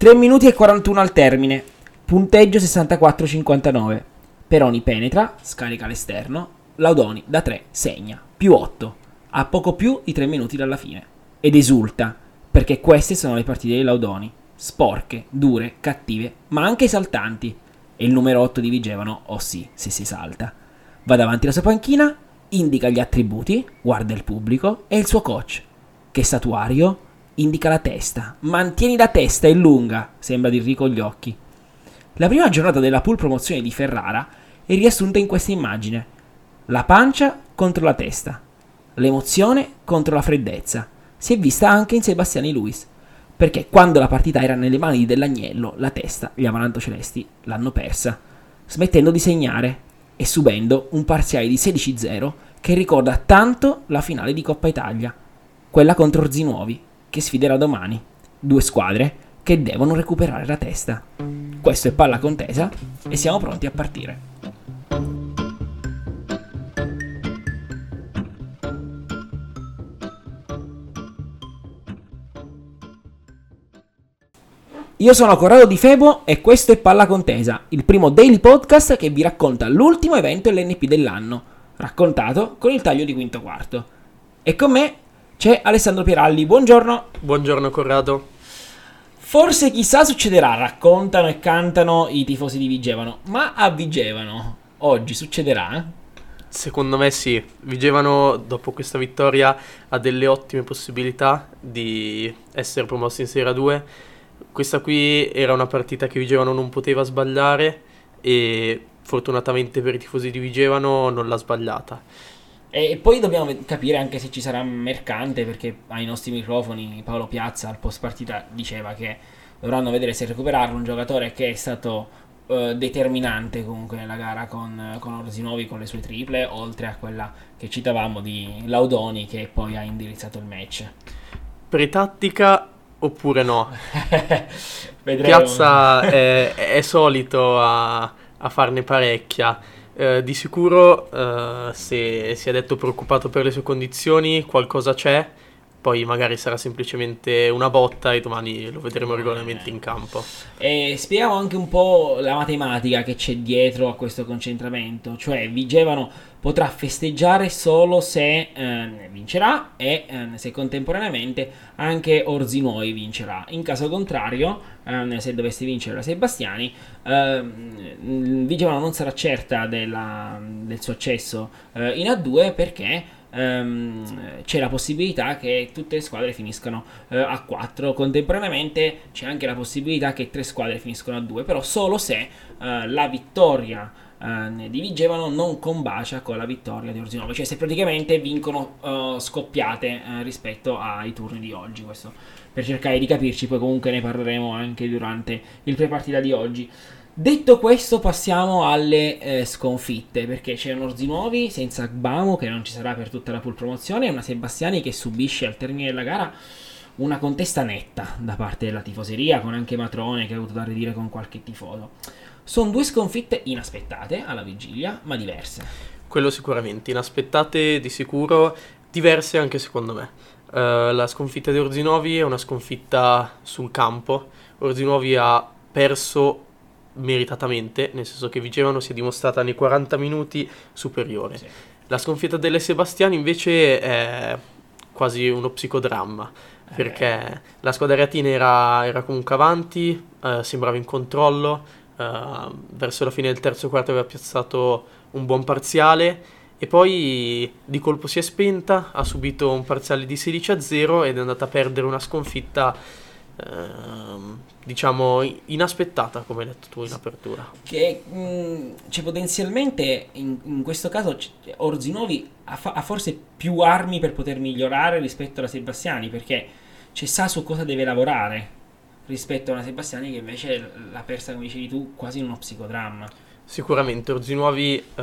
3 minuti e 41 al termine. Punteggio 64-59. Peroni penetra, scarica all'esterno. Laudoni da 3 segna. Più 8. A poco più di 3 minuti dalla fine. Ed esulta, perché queste sono le partite dei Laudoni. Sporche, dure, cattive, ma anche esaltanti. E il numero 8 di Vigevano, oh sì, se si salta. Va davanti alla sua panchina, indica gli attributi, guarda il pubblico e il suo coach, che statuario indica la testa. Mantieni la testa, è lunga, sembra dirgli con gli occhi. La prima giornata della pool promozione di Ferrara è riassunta in questa immagine. La pancia contro la testa, l'emozione contro la freddezza. Si è vista anche in Sebastiani Luis, perché quando la partita era nelle mani dell'agnello, la testa, gli Amaranto Celesti, l'hanno persa, smettendo di segnare e subendo un parziale di 16-0 che ricorda tanto la finale di Coppa Italia, quella contro Orzinuovi, che sfiderà domani. Due squadre che devono recuperare la testa. Questo è palla contesa e siamo pronti a partire. Io sono Corrado Di Febo e questo è Palla Contesa, il primo daily podcast che vi racconta l'ultimo evento LNP dell'anno, raccontato con il taglio di quinto quarto. E con me c'è Alessandro Pieralli, buongiorno. Buongiorno Corrado. Forse chissà succederà, raccontano e cantano i tifosi di Vigevano, ma a Vigevano oggi succederà? Secondo me sì, Vigevano dopo questa vittoria ha delle ottime possibilità di essere promosso in Serie A 2 questa qui era una partita che Vigevano non poteva sbagliare e fortunatamente per i tifosi di Vigevano non l'ha sbagliata. E poi dobbiamo capire anche se ci sarà mercante perché ai nostri microfoni Paolo Piazza al post partita diceva che dovranno vedere se recuperarlo un giocatore che è stato uh, determinante comunque nella gara con, con Orsinovi con le sue triple oltre a quella che citavamo di Laudoni che poi ha indirizzato il match. Pretattica oppure no. Piazza è, è, solito a, a farne parecchia. Eh, di sicuro, eh, se si è detto preoccupato per le sue condizioni, qualcosa c'è poi magari sarà semplicemente una botta e domani lo vedremo regolarmente in campo. E spieghiamo anche un po' la matematica che c'è dietro a questo concentramento, cioè Vigevano potrà festeggiare solo se eh, vincerà e eh, se contemporaneamente anche Orzinuoi vincerà. In caso contrario, eh, se dovesse vincere la Sebastiani, ehm, Vigevano non sarà certa della, del suo accesso eh, in A2 perché Um, c'è la possibilità che tutte le squadre finiscano uh, a 4 contemporaneamente c'è anche la possibilità che tre squadre finiscano a 2 però solo se uh, la vittoria uh, di Vigevano non combacia con la vittoria di Orsinova. Cioè se praticamente vincono scoppiate rispetto ai turni di oggi questo per cercare di capirci. Poi comunque ne parleremo anche durante il pre-partita di oggi Detto questo, passiamo alle eh, sconfitte perché c'è un Orzinuovi senza Gbamo che non ci sarà per tutta la pool promozione e una Sebastiani che subisce al termine della gara una contesta netta da parte della tifoseria con anche Matrone che ha avuto da ridire con qualche tifoso. Sono due sconfitte inaspettate alla vigilia, ma diverse. Quello sicuramente, inaspettate di sicuro, diverse anche secondo me. Uh, la sconfitta di Orzinovi è una sconfitta sul campo. Orzinovi ha perso meritatamente, nel senso che Vigevano si è dimostrata nei 40 minuti superiore. Sì. La sconfitta delle Sebastiani invece è quasi uno psicodramma, eh. perché la squadra reatina era, era comunque avanti, eh, sembrava in controllo, eh, verso la fine del terzo quarto aveva piazzato un buon parziale e poi di colpo si è spenta, ha subito un parziale di 16 a 0 ed è andata a perdere una sconfitta diciamo inaspettata come hai detto tu in apertura. Che mh, mm, cioè, potenzialmente in, in, questo caso Orzinovi ha, fa- ha, forse più armi per poter migliorare rispetto alla Sebastiani perché c'è sa su cosa deve lavorare rispetto a una Sebastiani che invece l'ha persa come dicevi tu quasi in uno psicodramma. Sicuramente Orzinuovi uh,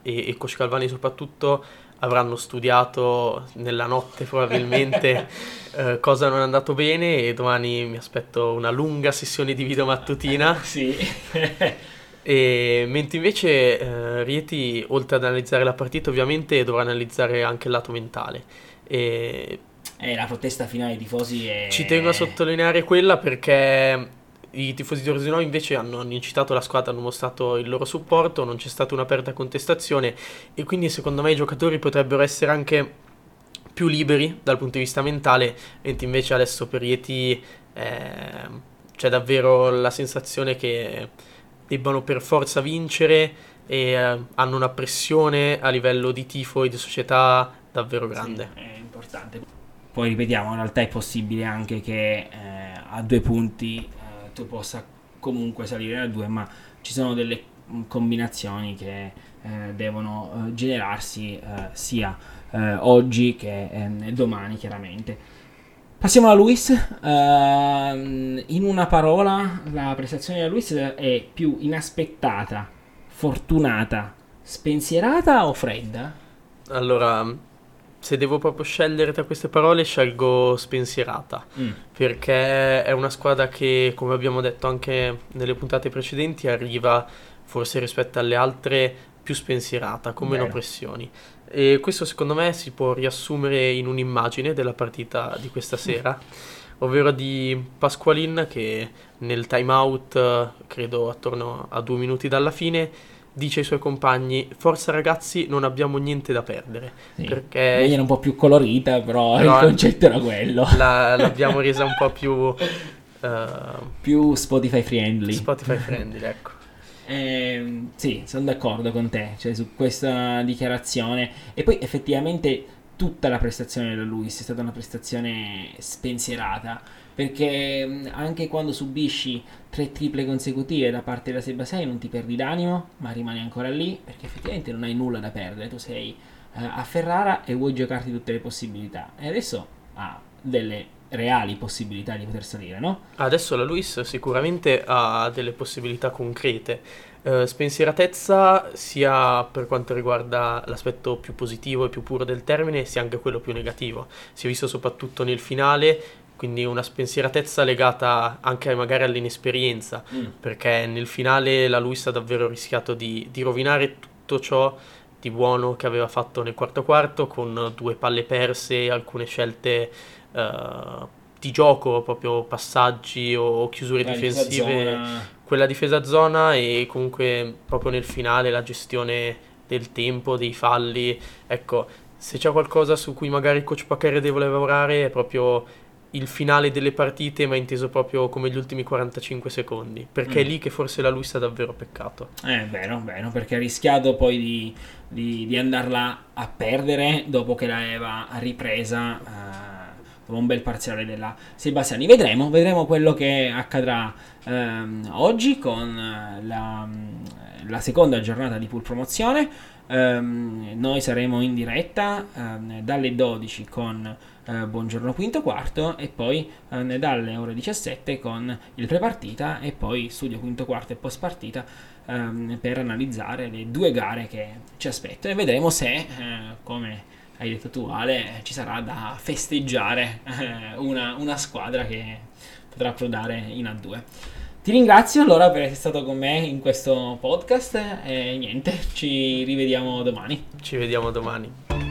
e, e Coach Calvani soprattutto avranno studiato nella notte probabilmente eh, cosa non è andato bene e domani mi aspetto una lunga sessione di video mattutina. sì. e, mentre invece eh, Rieti, oltre ad analizzare la partita, ovviamente dovrà analizzare anche il lato mentale. E eh, la protesta finale dei tifosi è... Ci tengo a sottolineare quella perché I tifosi di Orsinò invece hanno, hanno incitato la squadra, hanno mostrato il loro supporto, non c'è stata un'aperta contestazione e quindi secondo me i giocatori potrebbero essere anche più liberi dal punto di vista mentale, mentre invece adesso per Rieti eh, c'è davvero la sensazione che debbano per forza vincere e eh, hanno una pressione a livello di tifo e di società davvero grande. Sì, è importante. Poi ripetiamo, in realtà è possibile anche che eh, a due punti eh, tu possa comunque salire a due, ma ci sono delle mm, combinazioni che eh, devono eh, generarsi eh, sia oggi che ehm, domani chiaramente. Passiamo a Luis. Uh, in una parola, la prestazione di Luis è più inaspettata, fortunata, spensierata o fredda? Allora, se devo proprio scegliere tra queste parole, scelgo spensierata. Mm. Perché è una squadra che, come abbiamo detto anche nelle puntate precedenti, arriva forse rispetto alle altre più spensierata, con meno pressioni. E questo secondo me si può riassumere in un'immagine della partita di questa sera, ovvero di Pasqualin che nel time out, credo attorno a due minuti dalla fine, dice ai suoi compagni forza ragazzi non abbiamo niente da perdere sì, perché era un po' più colorita però, però il concetto era quello. la, l'abbiamo resa un po' più uh, più Spotify friendly. Spotify friendly ecco. Eh, sì sono d'accordo con te cioè, su questa dichiarazione. E poi effettivamente tutta la prestazione da Luis è stata una prestazione spensierata perché anche quando subisci tre triple consecutive da parte della Sebasei non ti perdi d'animo, ma rimani ancora lì perché effettivamente non hai nulla da perdere, tu sei uh, a Ferrara e vuoi giocarti tutte le possibilità e adesso ha delle reali possibilità di poter salire, no? Adesso la Luis sicuramente ha delle possibilità concrete. Uh, spensieratezza sia per quanto riguarda l'aspetto più positivo e più puro del termine, sia anche quello più negativo. Si è visto soprattutto nel finale quindi una spensieratezza legata anche magari all'inesperienza, mm. perché nel finale la Luis ha davvero rischiato di, di, rovinare tutto ciò di buono che aveva fatto nel quarto quarto con due palle perse, alcune scelte uh, di gioco, proprio passaggi o chiusure la difensive, difesa quella difesa zona e comunque proprio nel finale la gestione del tempo, dei falli, ecco, se c'è qualcosa su cui magari il coach Pacare deve lavorare è proprio il finale delle partite, ma inteso proprio come gli ultimi 45 secondi, perché mm. è lì che forse la Luis ha davvero peccato. Eh, vero, vero, perché ha rischiato poi di, di, di andarla a perdere dopo che l'aveva ripresa uh, un bel parziale della Sebastiani. Vedremo, vedremo quello che accadrà um, oggi con la, la, seconda giornata di pool promozione. Um, noi saremo in diretta um, dalle 12 con eh, Buongiorno Quinto Quarto e poi eh, dalle ore 17 con il prepartita e poi studio Quinto Quarto e post partita ehm, per analizzare le due gare che ci aspettano e vedremo se, eh, come hai detto tu Ale, ci sarà da festeggiare eh, una, una squadra che potrà approdare in A2. Ti ringrazio allora per essere stato con me in questo podcast e niente, ci rivediamo domani. Ci vediamo domani.